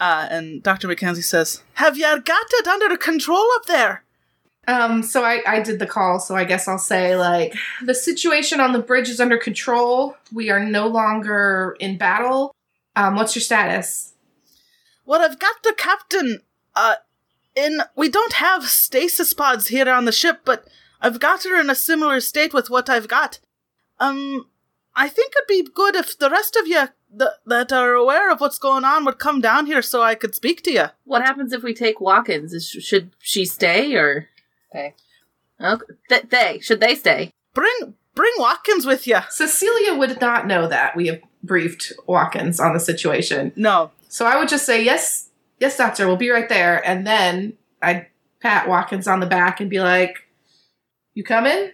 uh, and Dr. Mackenzie says, Have you got it under control up there? Um, so I, I did the call, so I guess I'll say like the situation on the bridge is under control. We are no longer in battle. Um, what's your status? Well, I've got the captain, uh, in. We don't have stasis pods here on the ship, but I've got her in a similar state with what I've got. Um, I think it'd be good if the rest of you th- that are aware of what's going on would come down here so I could speak to you. What happens if we take Watkins? Is, should she stay or Okay. okay. Th- they should they stay? Bring, bring Watkins with you. Cecilia would not know that we have briefed Watkins on the situation. No, So I would just say, yes, yes, doctor, we'll be right there. And then I'd pat Watkins on the back and be like, you coming?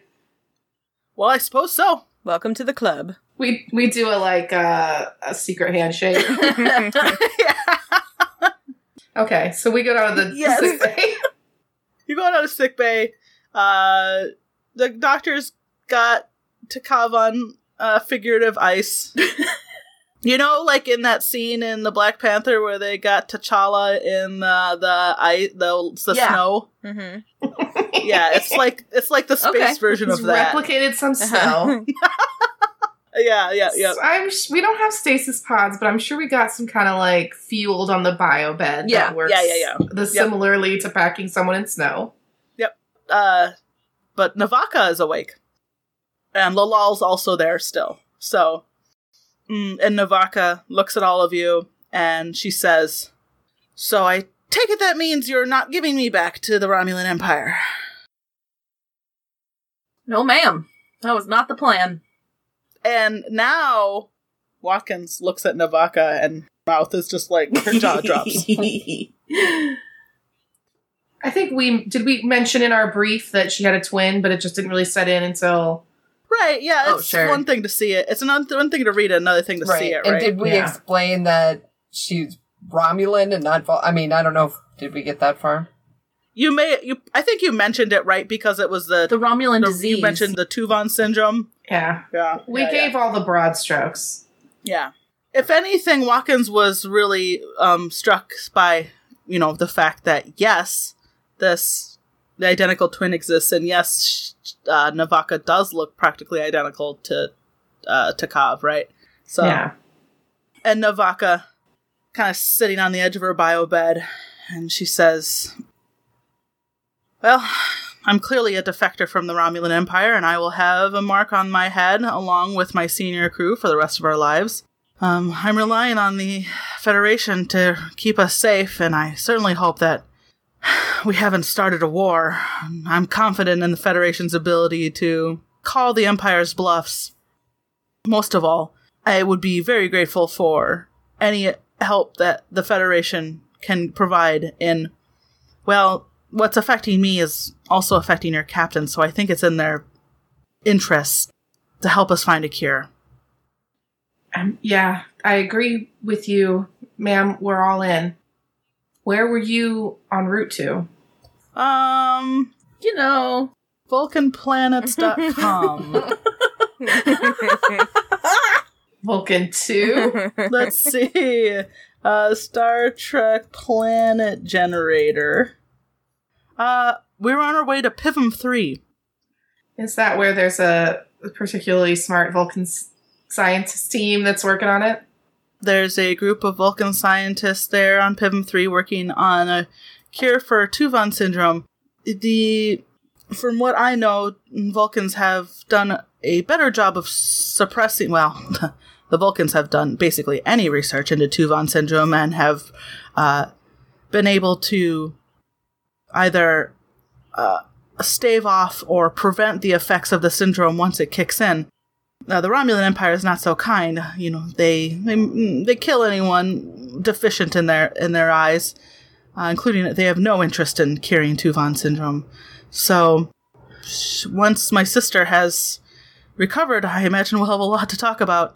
well, I suppose so. Welcome to the club. We we do a like uh, a secret handshake. yeah. okay, so we go down to the Yes. sick bay. You go down to sick bay. Uh, the doctor's got Takavan uh, figurative ice. you know, like in that scene in the Black Panther where they got T'Challa in the the ice, the, the Yeah. snow. hmm Yeah, it's like it's like the space Okay. version He's of that. replicated some snow. Yeah, yeah, yeah. So I'm sh- we don't have stasis pods, but I'm sure we got some kind of like fueled on the bio bed Yeah, that works yeah, yeah, yeah. the similarly to packing someone in snow. Yep. Uh, but Navaka is awake, and Lalal's also there still. So, mm, and Navaka looks at all of you, and she says, "So I take it that means you're not giving me back to the Romulan Empire." No, ma'am. That was not the plan. And now, Watkins looks at Navaka, and mouth is just like her jaw drops. I think we did we mention in our brief that she had a twin, but it just didn't really set in until Right? Yeah, Oh, sure. one thing to see it. It's another one thing to read it, another thing to right. see it. right? and did we Yeah. explain that she's Romulan and not Vol- I mean, I don't know. If, did we get that far? you may. You. I think you mentioned it right because it was the the Romulan the- disease. You mentioned the Tuvan syndrome. Yeah. Yeah. We yeah, gave all the broad strokes. Yeah. If anything, Watkins was really um, struck by, you know, the fact that yes, this the identical twin exists, and yes, uh, Navaka does look practically identical to uh, to Kav, right? So, yeah. and Navaka kind of sitting on the edge of her bio bed, and she says, "Well, I'm clearly a defector from the Romulan Empire, and I will have a mark on my head along with my senior crew for the rest of our lives. Um, I'm relying on the Federation to keep us safe, and I certainly hope that we haven't started a war. I'm confident in the Federation's ability to call the Empire's bluffs. Most of all, I would be very grateful for any help that the Federation can provide in, well, what's affecting me is also affecting your captain, so I think it's in their interest to help us find a cure. Um, yeah, I agree with you, ma'am. We're all in. Where were you en route to? Um, You know, VulcanPlanets.com. Vulcan 2? Let's see. Uh, Star Trek Planet Generator. Uh, we were on our way to Pivum 3. Is that where there's a particularly smart Vulcan scientist team that's working on it? There's a group of Vulcan scientists there on Pivum 3 working on a cure for Tuvan syndrome. The from what I know, Vulcans have done a better job of suppressing well, the Vulcans have done basically any research into Tuvan syndrome and have uh, been able to either uh, stave off or prevent the effects of the syndrome once it kicks in. Uh, the Romulan Empire is not so kind. You know, they they, they kill anyone deficient in their in their eyes, uh, including they have no interest in curing Tuvan syndrome. So, once my sister has recovered, I imagine we'll have a lot to talk about.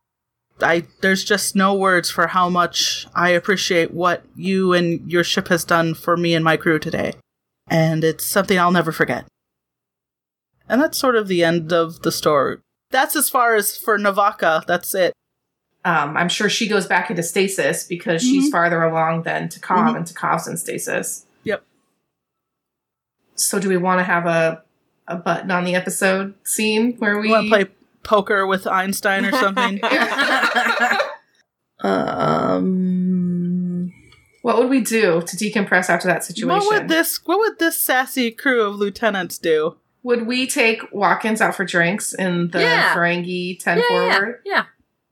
I there's just no words for how much I appreciate what you and your ship has done for me and my crew today, and it's something I'll never forget. And that's sort of the end of the story. That's as far as for Navaka. That's it. Um, I'm sure she goes back into stasis because she's Mhm. farther along than Takov, Mhm. and Takov's in stasis. Yep. So, do we want to have a a button on the episode scene where we want to play poker with Einstein or something? um, What would we do to decompress after that situation? what would this What would this sassy crew of lieutenants do? Would we take Watkins out for drinks in the Yeah. Ferengi 10 yeah, yeah, forward? yeah.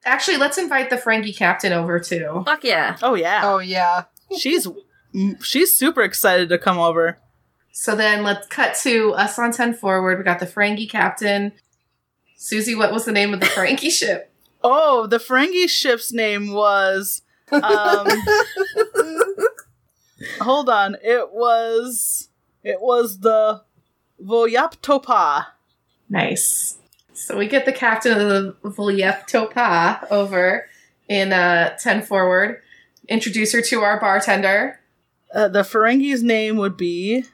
Actually, let's invite the Ferengi captain over too. Fuck yeah. Oh yeah, Oh yeah. she's she's super excited to come over. So then let's cut to us on 10 forward. We got the Ferengi captain. Susie, what was the name of the Ferengi ship? Oh, the Ferengi ship's name was. Um, hold on, it was it was the Voyaptopa. Nice. So we get the captain of the Volyep Topa over in uh, 10 forward. Introduce her to our bartender, Uh, the Ferengi's name would be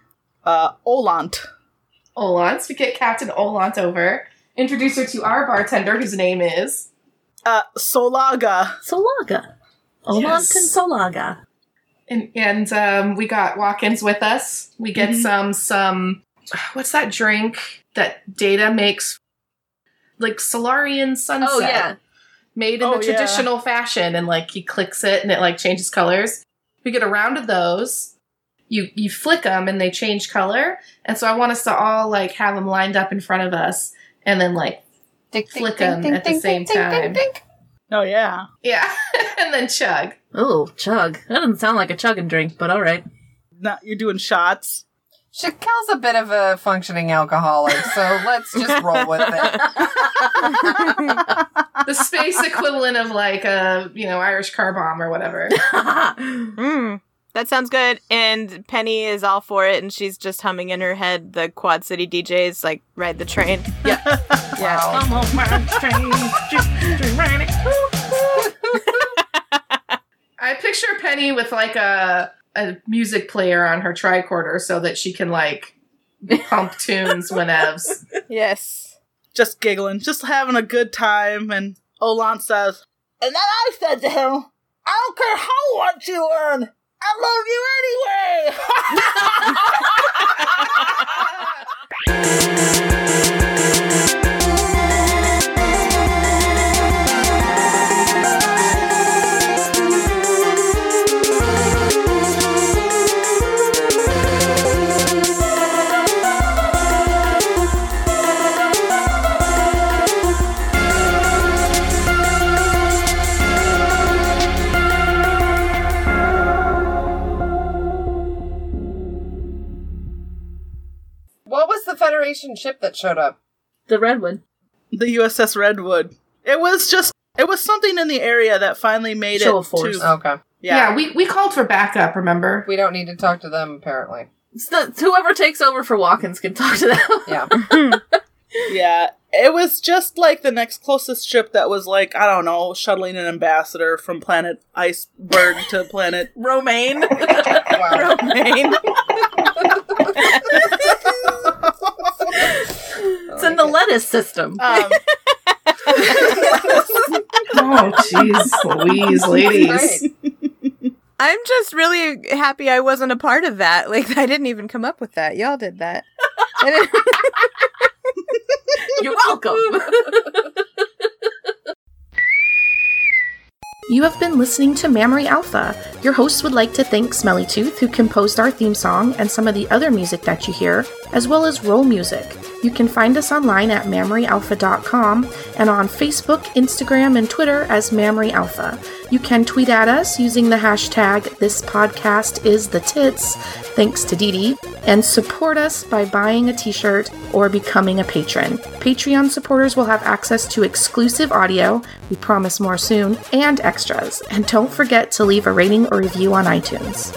uh, Olant. Olant. We get Captain Olant over. Introduce her to our bartender, whose name is. Uh, Solaga. Solaga. Olant Yes. and Solaga. And, and um, we got Watkins with us. We get Mhm. some some what's that drink that Data makes? Like Solarian sunset. Oh, yeah. Made in Oh, the yeah. traditional fashion and like he clicks it and it like changes colors. We get a round of those. You you flick them and they change color. And so I want us to all like have them lined up in front of us and then like flick them at the same time. Oh yeah. Yeah. and then chug. Oh, chug. That doesn't sound like a chugging drink, but alright. Now you're doing shots. Shakel's a bit of a functioning alcoholic, so let's just roll with it. the space equivalent of like a you know Irish car bomb or whatever. Mm, that sounds good. And Penny is all for it, and she's just humming in her head the Quad City DJs like ride the train. Yeah, yeah. I'm on my train, just- just. I picture Penny with like a a music player on her tricorder so that she can like pump tunes whenevs. Yes. Just giggling, just having a good time, and Olant says, And then I said to him, I don't care how much you earn, I love you anyway. Federation ship that showed up? The Redwood. The USS Redwood. It was just it was something in the area that finally made Show it of force. to Okay. Yeah, we, we called for backup, remember? We don't need to talk to them, apparently. It's the, whoever takes over for Watkins can talk to them. Yeah. Yeah, it was just like the next closest ship that was like, I don't know, shuttling an ambassador from planet Iceberg to planet Romaine. Romaine. it's in the lettuce system. um, Oh, jeez, Louise, ladies. Right. I'm just really happy I wasn't a part of that. Like I didn't even come up with that. Y'all did that. You're welcome. You have been listening to Mammary Alpha. Your hosts would like to thank Smelly Tooth, who composed our theme song and some of the other music that you hear, as well as roll music. You can find us online at mammaryalpha.com and on Facebook, Instagram, and Twitter as Mammary Alpha. You can tweet at us using the hashtag This Podcast Is the Tits, thanks to Dee and support us by buying a t shirt or becoming a patron. Patreon supporters will have access to exclusive audio, we promise more soon, and extras. And don't forget to leave a rating or review on iTunes.